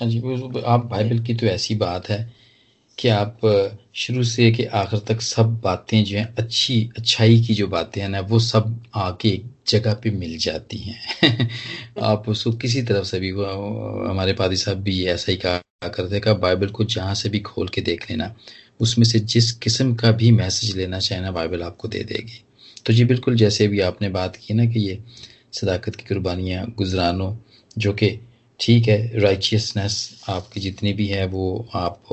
हाँ जी आप बाइबल की तो ऐसी बात है कि आप शुरू से के आखिर तक सब बातें जो हैं, अच्छी, अच्छाई की जो बातें हैं ना, वो सब आके एक जगह पे मिल जाती हैं। आप उसको किसी तरफ़ से भी, वो हमारे पादी साहब भी ऐसा ही कहा करते कि बाइबल को जहाँ से भी खोल के देख लेना, उसमें से जिस किस्म का भी मैसेज लेना चाहे ना, बाइबल आपको दे देगी। तो जी, बिल्कुल जैसे भी आपने बात की ना कि ये सदाकत की कुर्बानियाँ गुजरानों, जो कि ठीक है राइचियसनेस आपकी जितनी भी है वो आप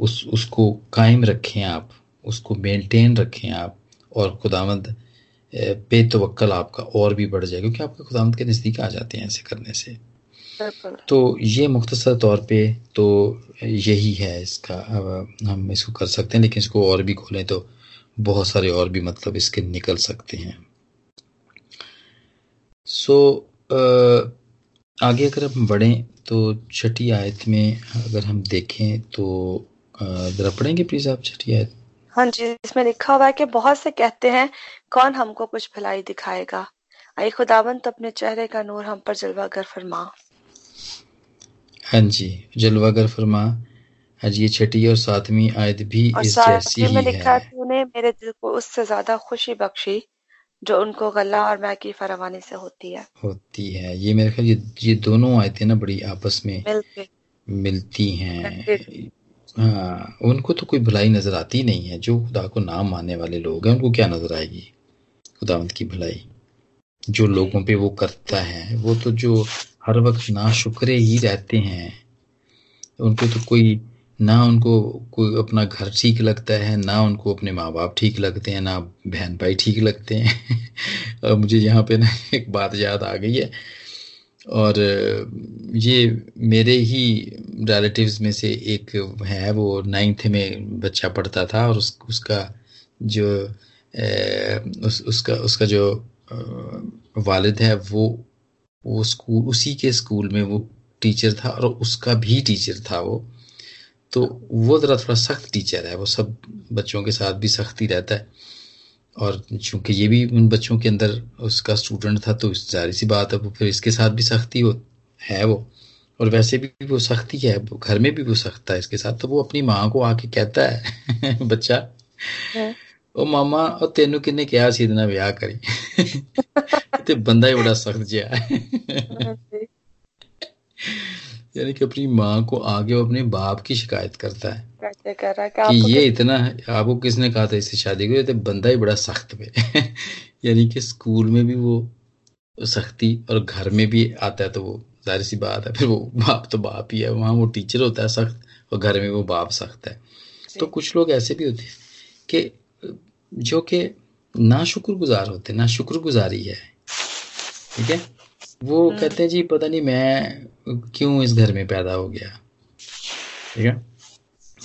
उस उसको कायम रखें आप उसको मेंटेन रखें आप और खुदामंद बेतवक्ल आपका और भी बढ़ जाए क्योंकि आपके खुदामंद के नज़दीक आ जाते हैं ऐसे करने से। तो ये मुख्तसर तौर पे तो यही है इसका हम इसको कर सकते हैं लेकिन इसको और भी खोलें तो बहुत सारे और भी मतलब इसके निकल सकते हैं। सो so, आगे अगर हम बढ़ें तो छठी आयत में अगर हम देखें तो जरा पढ़ेंगे प्लीज़ आप छठी आयत? हाँ जी इसमें लिखा हुआ है कि बहुत से कहते हैं कौन हमको कुछ भलाई दिखाएगा? आई खुदावन तो अपने चेहरे का नूर हम पर जलवागर फरमा। हाँ जी जलवागर फरमा। हाँ जी ये छठी और सातवीं आयत भी इस जैसी ही में लिखा है तूने मेरे दिल को उससे ज़्यादा खुशी बख्शी। जो उनको गला और मैं की फरमानी से होती है। होती है। ये मेरे ख्याल ये ये दोनों आयतें ना बड़ी आपस में मिलती। हैं। हाँ उनको तो कोई भलाई नज़र आती नहीं है। जो खुदा को नाम मानने वाले लोग हैं उनको क्या नज़र आएगी? खुदावंत की भलाई। जो लोगों पे वो करता है वो तो जो हर वक्त ना शुक्रे ही रहते हैं। उनको तो कोई ना उनको कोई अपना घर ठीक लगता है ना उनको अपने माँ बाप ठीक लगते हैं ना बहन भाई ठीक लगते हैं। और मुझे यहाँ पे ना एक बात याद आ गई है। और ये मेरे ही रिलेटिव्स में से एक है वो नाइन्थ में बच्चा पढ़ता था और उस उसका जो ए, उस उसका उसका जो वालिद है वो वो स्कूल उसी के स्कूल में वो टीचर था और उसका भी टीचर था वो। तो वो ज़रा थोड़ा सख्त टीचर है वो सब बच्चों के साथ भी सख्ती रहता है। और चूँकि ये भी उन बच्चों के अंदर उसका स्टूडेंट था तो जारी सी बात है वो फिर इसके साथ भी सख्ती हो है वो। और वैसे भी वो सख्ती है घर में भी वो सख्त है इसके साथ तो वो अपनी माँ को आके कहता है बच्चा हाँ। ओ मामा और तेनू किन्ने क्या सी इतना ब्याह करी? ते बंदा ही बड़ा सख्त जिहा हाँ यानी कि अपनी माँ को आगे वो अपने बाप की शिकायत करता है। कर रहा कि, कि ये इतना है आपको किसने कहा था इससे शादी को तो बंदा ही बड़ा सख्त में यानी कि स्कूल में भी वो सख्ती और घर में भी आता है तो वो ज़ाहिर सी बात है फिर वो बाप तो बाप ही है। वहाँ वो टीचर होता है सख्त और घर में वो बाप सख्त है। तो कुछ लोग ऐसे भी होते हैं कि जो कि ना शुक्रगुजार होते ना शुक्रगुजारी है। ठीक है? वो हम्म। कहते हैं जी पता नहीं मैं क्यों इस घर में पैदा हो गया? ठीक है?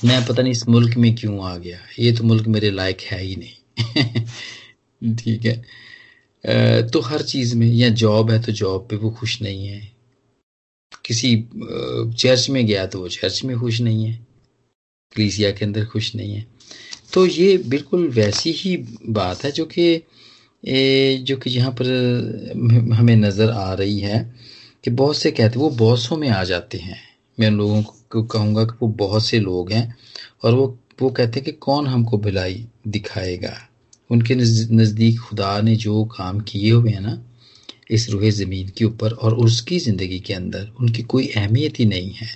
मैं पता नहीं इस मुल्क में क्यों आ गया? ये तो मुल्क मेरे लायक है ही नहीं। ठीक है? तो हर चीज़ में या जॉब है तो जॉब पे वो खुश नहीं है। किसी चर्च में गया तो वो चर्च में खुश नहीं है। क्लीसिया के अंदर खुश नहीं है। तो ये बिल्कुल वैसी ही बात है जो कि जो कि यहाँ पर हमें नज़र आ रही है कि बहुत से कहते वो बॉसों में आ जाते हैं। मैं उन लोगों को कहूँगा कि वो बहुत से लोग हैं और वो वो कहते हैं कि कौन हमको भलाई दिखाएगा? उनके नज़दीक खुदा ने जो काम किए हुए हैं ना इस रूह ज़मीन के ऊपर और उसकी ज़िंदगी के अंदर उनकी कोई अहमियत ही नहीं है।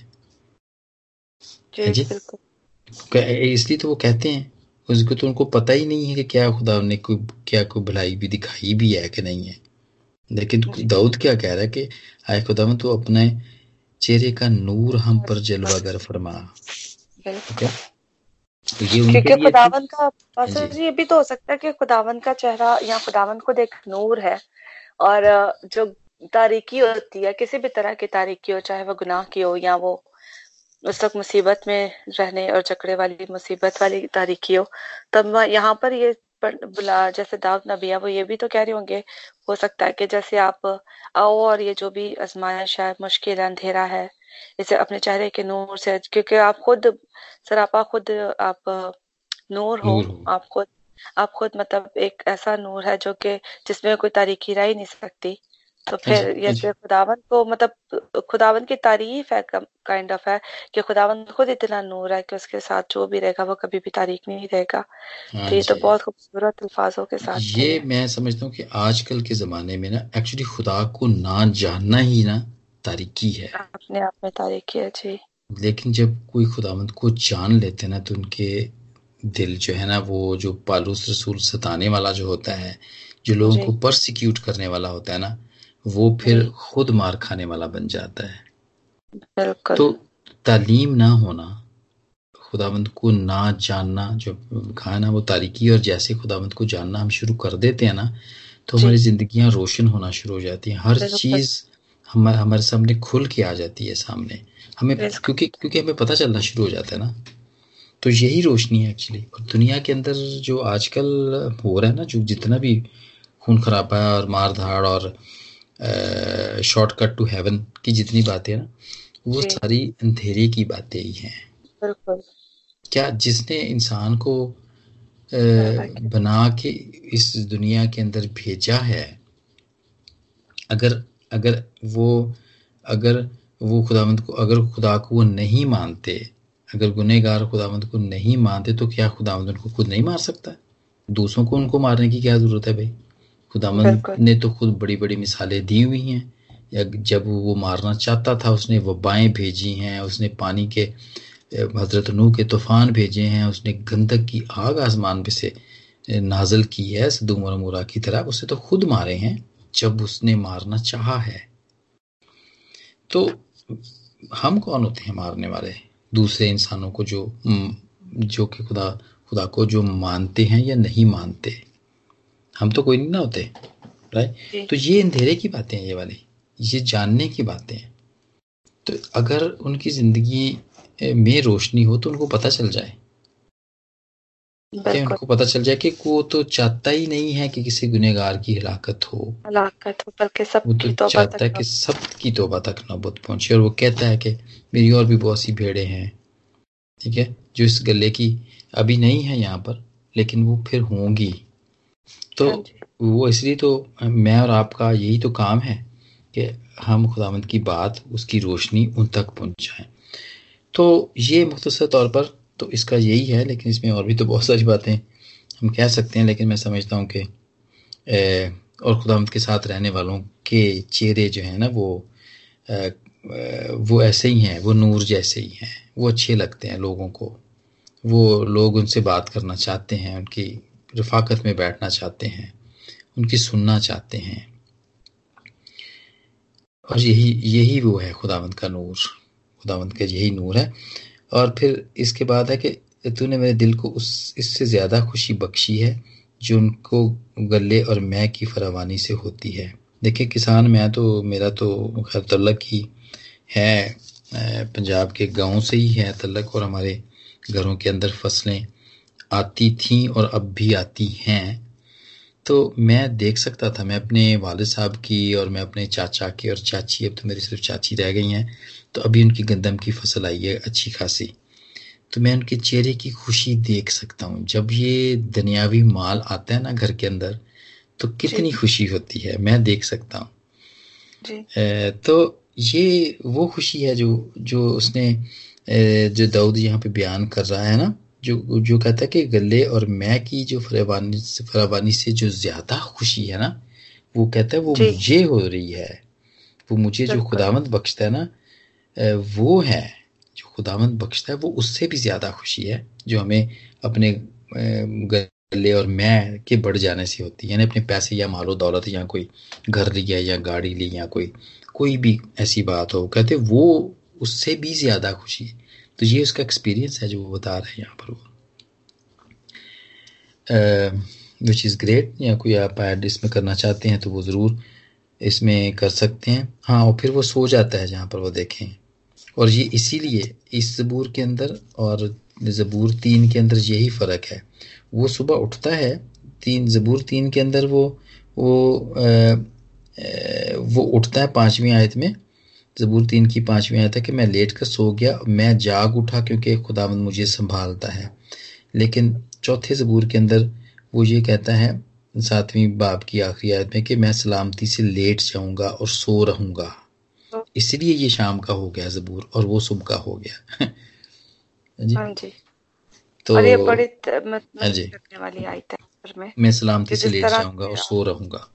इसलिए तो वो कहते हैं उसको तो उनको पता ही नहीं है कि क्या खुदा ने कोई क्या कोई भलाई भी दिखाई भी है कि नहीं है। लेकिन दाऊद क्या कह रहा है कि आए खुदा तो अपने चेहरे का नूर हम पर जलवागर फरमा। ठीक तो ये क्योंकि खुदावन का पास्टर ये भी तो हो सकता है कि खुदावन का चेहरा या खुदावन को देख नूर है। और जो तारीकी होती है किसी भी तरह की तारीकी हो चाहे वो गुनाह की हो या वो उस वक्त मुसीबत में रहने और चकड़े वाली मुसीबत वाली तारीखी हो तब यहाँ पर ये बुला जैसे दाऊद नबी है वो ये भी तो कह रहे होंगे हो सकता है कि जैसे आप आओ और ये जो भी आजमाइश है मुश्किल अंधेरा है इसे अपने चेहरे के नूर से क्योंकि आप खुद सरापा खुद आप नूर हो। आप खुद आप खुद मतलब एक ऐसा नूर है जो कि जिसमें कोई तारीखी रह ही नहीं सकती। तो फिर जैसे खुदावन को मतलब खुदावन की तारीफ़ है काइंड ऑफ़ है कि खुदावन खुद इतना नूर है कि उसके साथ जो भी रहेगा वो कभी भी तारीफ़ नहीं रहेगा हाँ तो ये तो बहुत खूबसूरत अल्फाजों के साथ ये मैं समझता हूँ कि आजकल के जमाने में ना एक्चुअली खुदा को ना जानना ही ना तारीकी है। अपने आप में तारीकी है जी। लेकिन जब कोई खुदावंत को जान लेते ना तो उनके दिल जो है ना वो जो पालूस रसूल सताने वाला जो होता है जो लोगों को परसिक्यूट करने वाला होता है ना वो फिर खुद मार खाने वाला बन जाता है। तो तालीम ना होना खुदावंत को ना जानना जो कहा ना वो तारीकी और जैसे खुदावंत को जानना हम शुरू कर देते हैं ना तो हमारी जिंदगियाँ रोशन होना शुरू हो जाती हैं। हर चीज़ हमारे हमारे सामने खुल के आ जाती है सामने। हमें क्योंकि क्योंकि हमें पता चलना शुरू हो जाता है ना। तो यही रोशनी है एक्चुअली और दुनिया के अंदर जो आजकल हो रहा है ना जो जितना भी खून खराबा और मार धाड़ और शॉर्टकट टू हेवन की जितनी बातें हैं ना वो सारी अंधेरे की बातें ही हैं। क्या जिसने इंसान को आ, बना के इस दुनिया के अंदर भेजा है अगर अगर वो अगर वो खुदावंत को अगर खुदा को वो नहीं मानते अगर गुनहगार खुदावंत को नहीं मानते तो क्या खुदावंत उनको खुद नहीं मार सकता? दूसरों को उनको मारने की क्या ज़रूरत है भाई? खुदावंत ने तो खुद बड़ी बड़ी मिसालें दी हुई हैं। या जब वो मारना चाहता था उसने वबाएँ भेजी हैं उसने पानी के हज़रत नू के तूफ़ान भेजे हैं उसने गंधक की आग आसमान पे से नाजल की है सदूम और मुरा की तरह उसे तो खुद मारे हैं जब उसने मारना चाहा है। तो हम कौन होते हैं मारने वाले? दूसरे इंसानों को जो जो कि खुदा खुदा को जो मानते हैं या नहीं मानते? हम तो कोई नहीं ना होते राइट तो ये अंधेरे की बातें हैं ये वाली ये जानने की बातें हैं। तो अगर उनकी ज़िंदगी में रोशनी हो तो उनको पता चल जाए। कि उनको पता चल जाए कि वो तो चाहता ही नहीं है कि किसी गुनेगार की हिलाकत हो। हलाकत हो बल्कि सब वो तो चाहता है कि सब की तोबा तक नौबत पहुँचे और वो कहता है कि मेरी और भी बहुत सी भेड़े हैं ठीक है जो इस गले की अभी नहीं है यहाँ पर लेकिन वो फिर होंगी। तो हाँ वो इसलिए तो मैं और आपका यही तो काम है कि हम खुदावंत की बात उसकी रोशनी उन तक पहुंचाएँ। तो ये मुख्तसर तौर पर तो इसका यही है लेकिन इसमें और भी तो बहुत सारी बातें हम कह सकते हैं लेकिन मैं समझता हूँ कि और खुदावंत के साथ रहने वालों के चेहरे जो हैं ना वो ए, वो ऐसे ही हैं वो नूर जैसे ही हैं वो अच्छे लगते हैं लोगों को। वो लोग उनसे बात करना चाहते हैं उनकी रफाकत में बैठना चाहते हैं, उनकी सुनना चाहते हैं। और यही यही वो है खुदावंत का नूर। खुदावंत का यही नूर है। और फिर इसके बाद है कि तूने मेरे दिल को उस, इससे ज़्यादा खुशी बख्शी है, जो उनको गले और मैं की फरावानी से होती है। देखिए, किसान मैं तो मेरा तो खैर तल्लक ही है। पंजाब के गाँव से ही है तल्लक और हमारे घरों के अंदर फ़सलें। आती थीं और अब भी आती हैं। तो मैं देख सकता था मैं अपने वाले साहब की और मैं अपने चाचा की और चाची अब तो मेरी सिर्फ़ चाची रह गई हैं तो अभी उनकी गंदम की फ़सल आई है अच्छी खासी। तो मैं उनके चेहरे की खुशी देख सकता हूँ। जब ये दुनियावी माल आता है ना घर के अंदर तो कितनी खुशी होती है मैं देख सकता हूँ। तो ये वो खुशी है जो जो उसने जो दाऊद यहाँ पे बयान कर रहा है ना जो जो कहता है कि गले और मैं की जो फरावानी फरावानी से जो ज़्यादा खुशी है ना वो कहता है वो मुझे हो रही है। वो मुझे जो खुदावंत बख्शता है ना वो है जो खुदावंत बख्शता है वो उससे भी ज़्यादा खुशी है जो हमें अपने गले और मैं के बढ़ जाने से होती है। यानी अपने पैसे या मालो दौलत या कोई घर लिया या गाड़ी ली या कोई कोई भी ऐसी बात हो कहते वो उससे भी ज़्यादा खुशी है। तो ये उसका एक्सपीरियंस है जो वो बता रहे हैं यहाँ पर वो। विच इज़ ग्रेट या कोई आप ऐड इसमें करना चाहते हैं तो वो ज़रूर इसमें कर सकते हैं। हाँ और फिर वो सो जाता है जहाँ पर वो देखें। और ये इसीलिए इस ज़बूर के अंदर और ज़बूर तीन के अंदर यही फ़र्क है। वो सुबह उठता है तीन ज़बूर तीन के अंदर वो वो आ, आ, वो उठता है पाँचवीं आयत में जबूर तीन की पांचवी आयत है कि मैं लेट कर सो गया मैं जाग उठा क्योंकि खुदावंद मुझे संभालता है। लेकिन चौथे जबूर के अंदर वो ये कहता है सातवीं बाप की आखिरी आयत में कि मैं सलामती से लेट जाऊँगा और सो रहूँगा। इसलिए ये शाम का हो गया जबूर और वो सुबह का हो गया। जी। हाँ जी। तो और ये बड़ी हाँ जी। वाली आयत है मैं सलामती से लेट जाऊँगा और सो रहूँगा।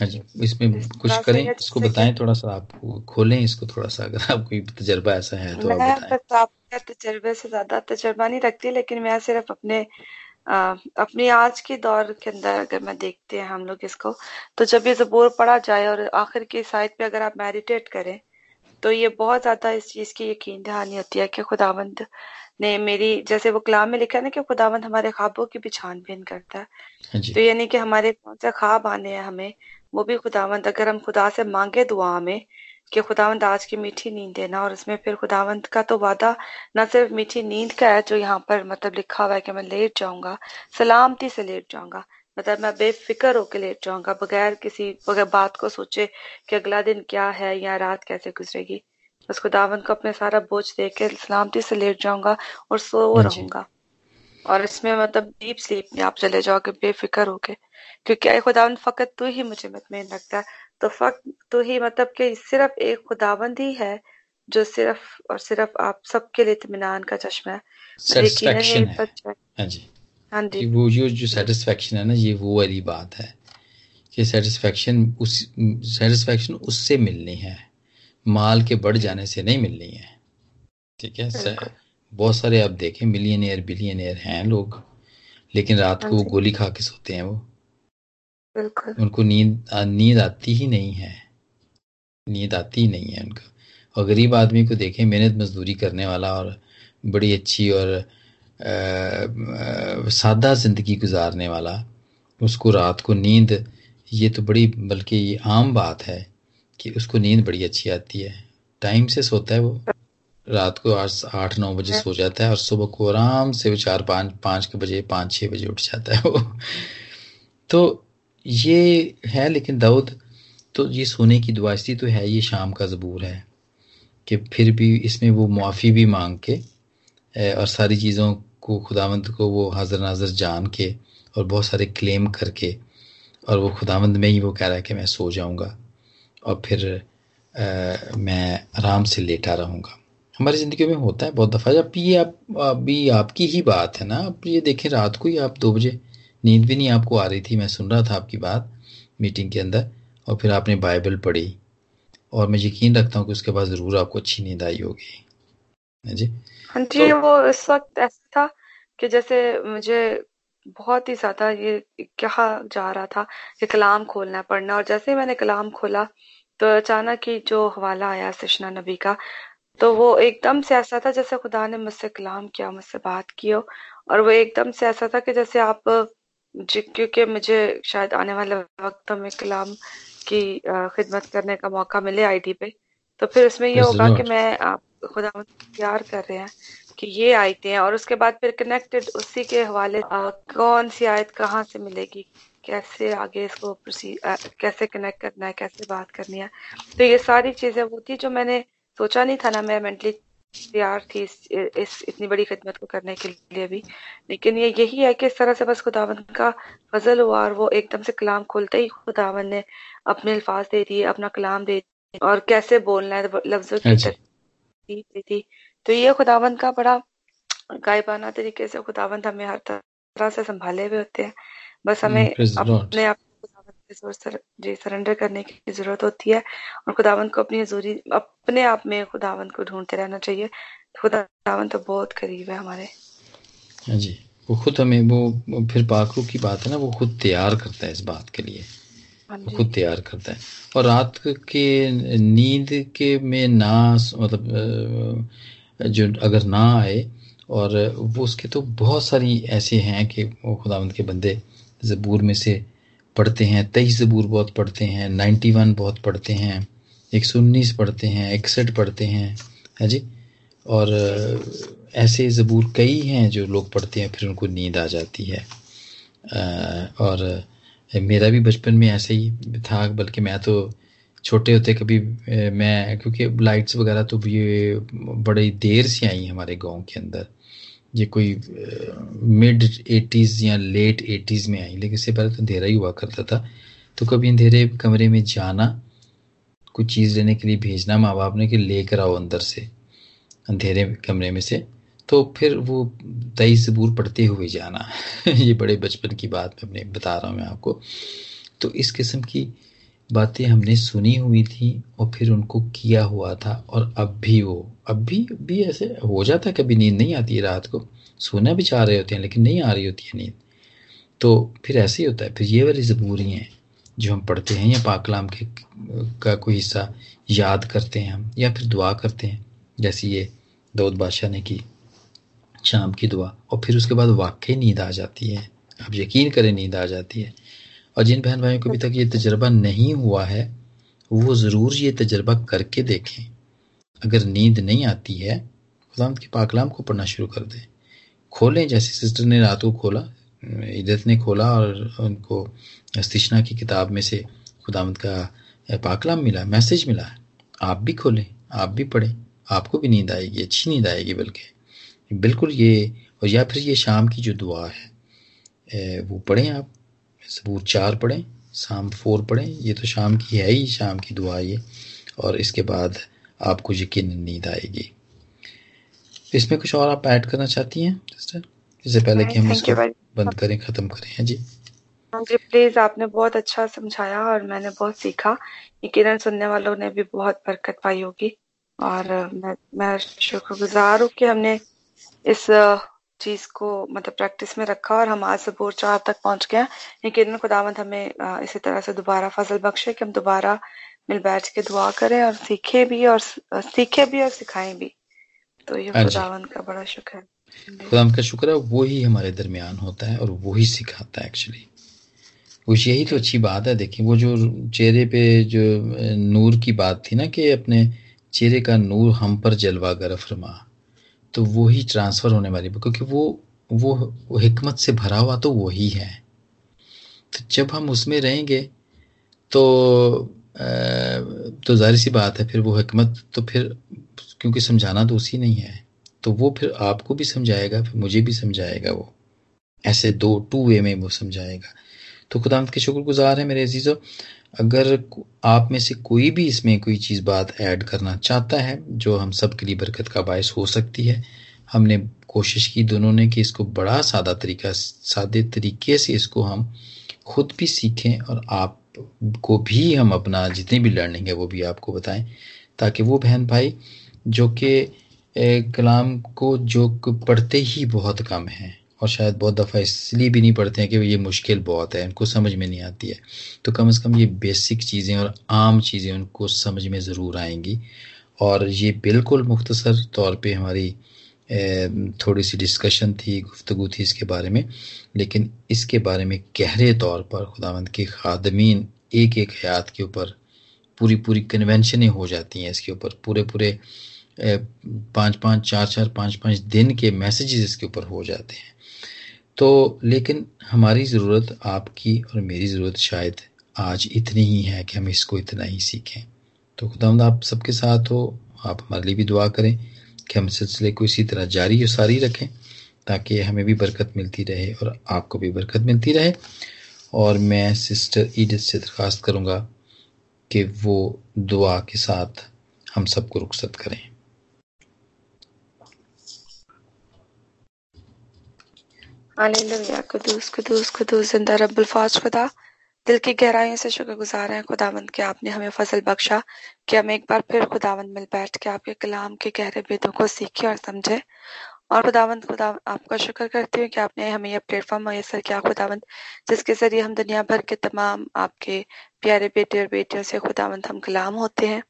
हाँ जी इसमें कुछ करें इसको बताएँ थोड़ा सा आप खोलें इसको थोड़ा सा अगर आप कोई तजर्बा ऐसा है तो मैं आप बताएँ आपके तजर्बे से ज़्यादा तजर्बा नहीं रखती लेकिन मैं सिर्फ़ अपने आ, अपनी आज के दौर के अंदर अगर मैं देखते हैं हम लोग इसको तो जब ये जबूर पढ़ा जाए और आखिर की साइड पे अगर आप मेडिटेट करें तो ये बहुत ज़्यादा इस चीज़ की यकीन दहानी होती है कि खुदावंद ने मेरी जैसे वो कलाम में लिखा है ना कि खुदावंद हमारे ख्वाबों की भी छानबीन करता है। हाँ तो यानी कि हमारे कौन सा ख्वाब आने हैं हमें वो भी खुदावंद अगर हम खुदा से मांगे दुआ में कि खुदावंद आज की मीठी नींद देना और उसमें फिर खुदावंद का तो वादा न सिर्फ़ मीठी नींद का है जो यहाँ पर मतलब लिखा हुआ है कि मैं लेट जाऊँगा सलामती से लेट जाऊँगा मतलब मैं बेफिक्र होकर लेट जाऊँगा बगैर किसी बगैर बात को सोचे कि अगला दिन क्या है या रात कैसे गुजरेगी। बस खुदावंद को अपने सारा बोझ दे के सलामती से लेट जाऊँगा और सो हाँ रहूँगा। और इसमें मतलब डीप स्लीप में आप चले जाओगे बेफिक्र होके। क्योंकि खुदावंद फकत तू ही मुझे मतमीन रखता है। तो फक तो ही मतलब कि सिर्फ़ एक खुदाबंद ही है जो सिर्फ़ और सिर्फ़ आप सबके लिए इतमान का चश्मा है। सेटिस्फेक्शन है। हाँ। जी। हाँ जी। वो जो जो सेटिस्फेक्शन है ना ये वो वाली बात है कि सेटिस्फेक्शन उस सेटिस्फेक्शन उससे मिलनी है। माल के बढ़ जाने से नहीं मिलनी है। ठीक है? बहुत सारे आप देखें मिलियन एयर बिलियन बिलियनियर हैं लोग लेकिन रात हाँ को वो गोली खा के सोते हैं वो। बिल्कुल। उनको नींद नींद आती ही नहीं है। नींद आती ही नहीं है उनको। और गरीब आदमी को देखें मेहनत मजदूरी करने वाला और बड़ी अच्छी और सादा ज़िंदगी गुजारने वाला उसको रात को नींद ये तो बड़ी बल्कि ये आम बात है कि उसको नींद बड़ी अच्छी आती है। टाइम से सोता है वो। रात को आठ आठ नौ बजे सो जाता है और सुबह को आराम से वो चार पाँच पाँच के बजे पाँच छः बजे उठ जाता है वो। तो ये है लेकिन दाऊद तो ये सोने की दुआ इसलिए तो है ये शाम का ज़बूर है कि फिर भी इसमें वो मुआफ़ी भी मांग के और सारी चीज़ों को खुदावंद को वो हाजिर नाजर जान के और बहुत सारे क्लेम करके और वो खुदावंद में ही वो कह रहा है कि मैं सो जाऊँगा और फिर आ, मैं आराम से लेटा रहूँगा। हमारी ज़िंदगी में होता है बहुत दफ़ा। जब ये आप अभी आपकी ही बात है ना आप ये देखें रात को ही आप दो बजे नींद भी नहीं आपको आ रही थी मैं सुन रहा था आपकी बात मीटिंग के अंदर और फिर आपने बाइबल पढ़ी। और मैं यकीन रखता हूँ कि उसके बाद ज़रूर आपको अच्छी नींद आई होगी। जी? हाँ जी तो, वो इस वक्त ऐसा था कि जैसे मुझे बहुत ही ज़्यादा ये कहा जा रहा था कि कलाम खोलना पढ़ना। और जैसे ही मैंने कलाम खोला तो अचानक ही जो हवाला आया सृष्णा नबी का तो वो एकदम से ऐसा था जैसे खुदा ने मुझसे कलाम किया मुझसे बात की हो। और वो एकदम से ऐसा था कि जैसे आप जी क्योंकि मुझे शायद आने वाले वक्त में कलाम की खिदमत करने का मौका मिले आईडी पे तो फिर उसमें ये होगा कि मैं आप खुदा प्यार कर रहे हैं कि ये आयतें हैं और उसके बाद फिर कनेक्टेड उसी के हवाले कौन सी आयत कहाँ से मिलेगी कैसे आगे इसको आ, कैसे कनेक्ट करना है कैसे बात करनी है। तो ये सारी चीज़ें वो थी जो मैंने सोचा नहीं था ना मैं मेंटली तैयार थी इस, इस इतनी बड़ी खिदमत को करने के लिए भी। लेकिन ये यही है कि इस तरह से बस खुदावन का फजल हुआ और वो एकदम से कलाम खोलते ही खुदावन ने अपने अल्फाज दे दिए अपना कलाम दे दिए और कैसे बोलना है लफ्जों की अच्छा। तरतीब थी तो ये खुदावन का बड़ा गायबाना तरीके से खुदावंद हमें हर तरह से संभाले हुए होते हैं। बस हमें अपने आप जी सरेंडर करने की ज़रूरत होती है। और खुदावंत को अपनी हजूरी अपने आप में खुदावंत को ढूंढते रहना चाहिए। खुदावंत तो बहुत करीब है हमारे। हाँ जी। वो खुद हमें वो फिर पाकरू की बात है ना वो खुद तैयार करता है इस बात के लिए। हाँ वो खुद तैयार करता है। और रात के नींद के में ना मतलब जो अगर ना आए और वो उसके तो बहुत सारी ऐसे हैं कि वो खुदावंत के बंदे जबूर में से पढ़ते हैं, तेईस जबूर बहुत पढ़ते हैं नाइन्टी वन बहुत पढ़ते हैं, एक सौ उन्नीस पढ़ते हैं, इकसठ पढ़ते हैं, है जी? और ऐसे ज़बूर कई हैं जो लोग पढ़ते हैं, फिर उनको नींद आ जाती है। और मेरा भी बचपन में ऐसे ही था, बल्कि मैं तो छोटे होते कभी मैं, क्योंकि लाइट्स वगैरह तो ये बड़ी देर से आई हमारे गाँव के अंदर। ये कोई मिड एटीज़ या लेट एटीज़ में आई, लेकिन इससे पहले तो अंधेरा ही हुआ करता था। तो कभी अंधेरे कमरे में जाना कुछ चीज़ लेने के लिए भेजना माँ बाप ने कि लेकर आओ अंदर से, अंधेरे कमरे में से तो फिर वो दही सबूर पढ़ते हुए जाना। ये बड़े बचपन की बात मैं अपने बता रहा हूँ मैं आपको। तो इस किस्म की बातें हमने सुनी हुई थी और फिर उनको किया हुआ था और अब भी वो, अब भी भी ऐसे हो जाता है कभी नींद नहीं आती है रात को। सोना भी चाह रहे होते हैं लेकिन नहीं आ रही होती है नींद। तो फिर ऐसे ही होता है, फिर ये वाली ज़बूरी हैं जो हम पढ़ते हैं या पाकलाम के, का कोई हिस्सा याद करते हैं हम या फिर दुआ करते हैं। जैसे ये दौद बादशाह ने की, शाम की दुआ और फिर उसके बाद वाकई नींद आ जाती है। आप यकीन करें नींद आ जाती है। और जिन बहन भाइयों को अभी तक ये तजर्बा नहीं हुआ है, वो ज़रूर ये तजर्बा करके देखें। अगर नींद नहीं आती है खुदा के पाकलाम को पढ़ना शुरू कर दें। खोलें जैसे सिस्टर ने रात को खोला, इदत ने खोला और उनको अस्तिशना की किताब में से खुदामद का पाकलाम मिला, मैसेज मिला आप भी खोलें, आप भी पढ़ें, आपको भी नींद आएगी, अच्छी नींद आएगी बल्कि। बिल्कुल ये, और या फिर ये शाम की जो दुआ है वो पढ़ें आप। सबूर चार पढ़ें शाम फोर पढ़ें ये तो शाम की है ही शाम की दुआ ये और इसके बाद आपको यकीन नींद आएगी। इसमें कुछ और आप ऐड करना चाहती हैं सिस्टर? इससे पहले कि हम इसको बंद करें ख़त्म करें हैं जी। हाँ जी प्लीज़ आपने बहुत अच्छा समझाया और मैंने बहुत सीखा। यकीन सुनने वालों ने भी बहुत बरकत पाई होगी। और मैं मैं शुक्रगुजार हूँ कि हमने इस चीज़ को मतलब प्रैक्टिस में रखा और हम आज से बोर चार तक पहुँच गए यकीन खुदावंत हमें इसी तरह से दोबारा फजल बख्शे कि हम दोबारा मिल बैठ के दुआ करें और सीखे भी और सीखे भी और सिखाएँ भी। तो ये हाँ खुदावंत का बड़ा शुक्र है। खुदाम का शुक्र है वो ही हमारे दरमियान होता है और वो ही सिखाता है एक्चुअली कुछ यही तो अच्छी बात है देखिए वो जो चेहरे पे जो नूर की बात थी ना कि अपने चेहरे का नूर हम पर जलवा गर फरमा। तो वो ही ट्रांसफ़र होने वाली क्योंकि वो वो, हिकमत से भरा हुआ तो वो ही तो जब हम उसमें रहेंगे तो तो ज़ाहिर सी बात है फिर वो हिकमत तो फिर क्योंकि समझाना तो उसी नहीं है तो वो फिर आपको भी समझाएगा फिर मुझे भी समझाएगा वो। ऐसे दो टू वे में वो समझाएगा। तो खुदा के शुक्रगुजार है मेरे अजीज़ों, अगर आप में से कोई भी इसमें कोई चीज़ बात ऐड करना चाहता है, जो हम सब के लिए बरकत का बायस हो सकती है, हमने कोशिश की दोनों ने कि इसको बड़ा सादा तरीका, सादे तरीके से इसको हम खुद भी सीखें और आप को भी हम अपना जितनी भी लर्निंग है वो भी आपको बताएँ, ताकि वो बहन भाई, जो कि कलाम को, जो पढ़ते ही बहुत कम हैं। और शायद बहुत दफ़ा इसलिए भी नहीं पढ़ते हैं कि ये मुश्किल बहुत है उनको समझ में नहीं आती है। तो कम से कम ये बेसिक चीज़ें और आम चीज़ें उनको समझ में ज़रूर आएँगी। और ये बिल्कुल मुख्तसर तौर पे हमारी थोड़ी सी डिस्कशन थी गुफ्तु थी इसके बारे में। लेकिन इसके बारे में गहरे तौर पर खुदावंद के खादमीन एक एक हयात के ऊपर पूरी पूरी कन्वेंशनें हो जाती हैं इसके ऊपर। पूरे पूरे पाँच पाँच चार चार पाँच पाँच दिन के मैसेजेस इसके ऊपर हो जाते हैं। तो लेकिन हमारी ज़रूरत आपकी और मेरी ज़रूरत शायद आज इतनी ही है कि हम इसको इतना ही सीखें। तो खुदा आप सबके साथ हो, आप हमारे लिए भी दुआ करें कि हम सिलसिले को इसी तरह जारी और सारी रखें ताकि हमें भी बरकत मिलती रहे और आपको भी बरकत मिलती रहे। और मैं सिस्टर ईडत से दरख्वास्त करूँगा कि वो दुआ के साथ हम सबको रुखसत करें। हालेलुया, कुदूस कुदूस कुदूस, ज़िंदा रब्बुल फाज, खुदा। दिल की गहराइयों से शुक्रगुजार हैं, खुदावंद, के आपने हमें फजल बख्शा, कि हम एक बार फिर खुदावंद मिल बैठ के आपके कलाम के गहरे बेदों को सीखे और समझे। और खुदावंद, खुदा, आपका शुक्र करती हूँ कि आपने हमें यह प्लेटफॉर्म मैसर किया, खुदावंद, जिसके ज़रिए हम दुनिया भर के तमाम आपके प्यारे बेटे और बेटियों से, खुदावंद, हम कलाम होते हैं।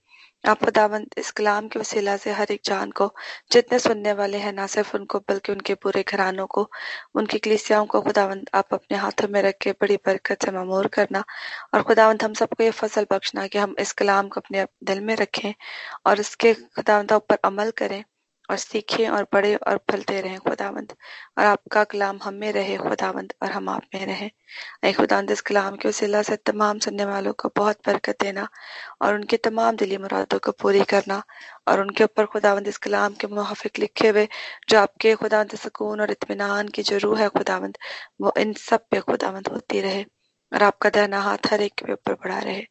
आप खुदावंद इस कलाम के वसीला से हर एक जान को जितने सुनने वाले हैं, ना सिर्फ़ उनको, बल्कि उनके पूरे घरानों को, उनकी कलिसियाओं को खुदावंद आप अपने हाथों में रख के बड़ी बरकत से मामूर करना। और खुदावंद, हम सबको ये फ़सल बख्शना कि हम इस कलाम को अपने दिल में रखें और इसके खुदावंद ऊपर अमल करें। और सीखें और पढ़े और फलते रहें खुदावंद। और आपका कलाम हम में रहे खुदावंद और हम आप में रहें। अय खुदावंद, इस कलाम के वसीला से तमाम सुनने वालों को बहुत बरकत देना और उनके तमाम दिली मुरादों को पूरी करना और उनके ऊपर खुदावंद, इस कलाम के मुहाफिक लिखे हुए जो आपके खुदावंद सुकून और इतमान की जो रूह है खुदावंद, वो इन सब पे खुदावंद होती रहे और आपका दहना हाथ हर एक के ऊपर बढ़ा रहे।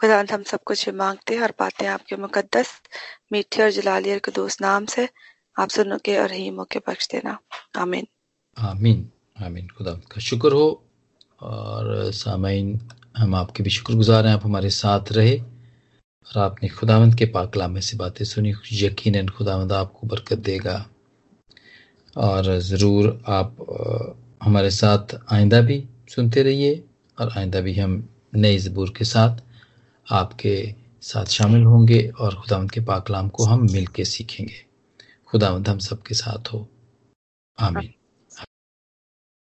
खुदा हम सब कुछ मांगते हैं और पाते हैं आपके मुकद्दस, मीठे और जलाली और दोस्त नाम से। आप सुनो के और रहीमों के बख्श देना। आमीन। आमीन। आमीन। खुदा का शुक्र हो। और सामीन हम आपके भी शुक्रगुजार हैं, आप हमारे साथ रहे। और आपने खुदावंद के पाकला में से बातें सुनी। यकीन खुदावंद आपको बरकत देगा। और ज़रूर आप हमारे साथ आइंदा भी सुनते रहिए। और आइंदा भी हम नए ज़बूर के साथ आपके साथ शामिल होंगे और खुदावंद के पाकलाम को हम मिल के सीखेंगे। खुदावंद हम सबके साथ हो। आमीन।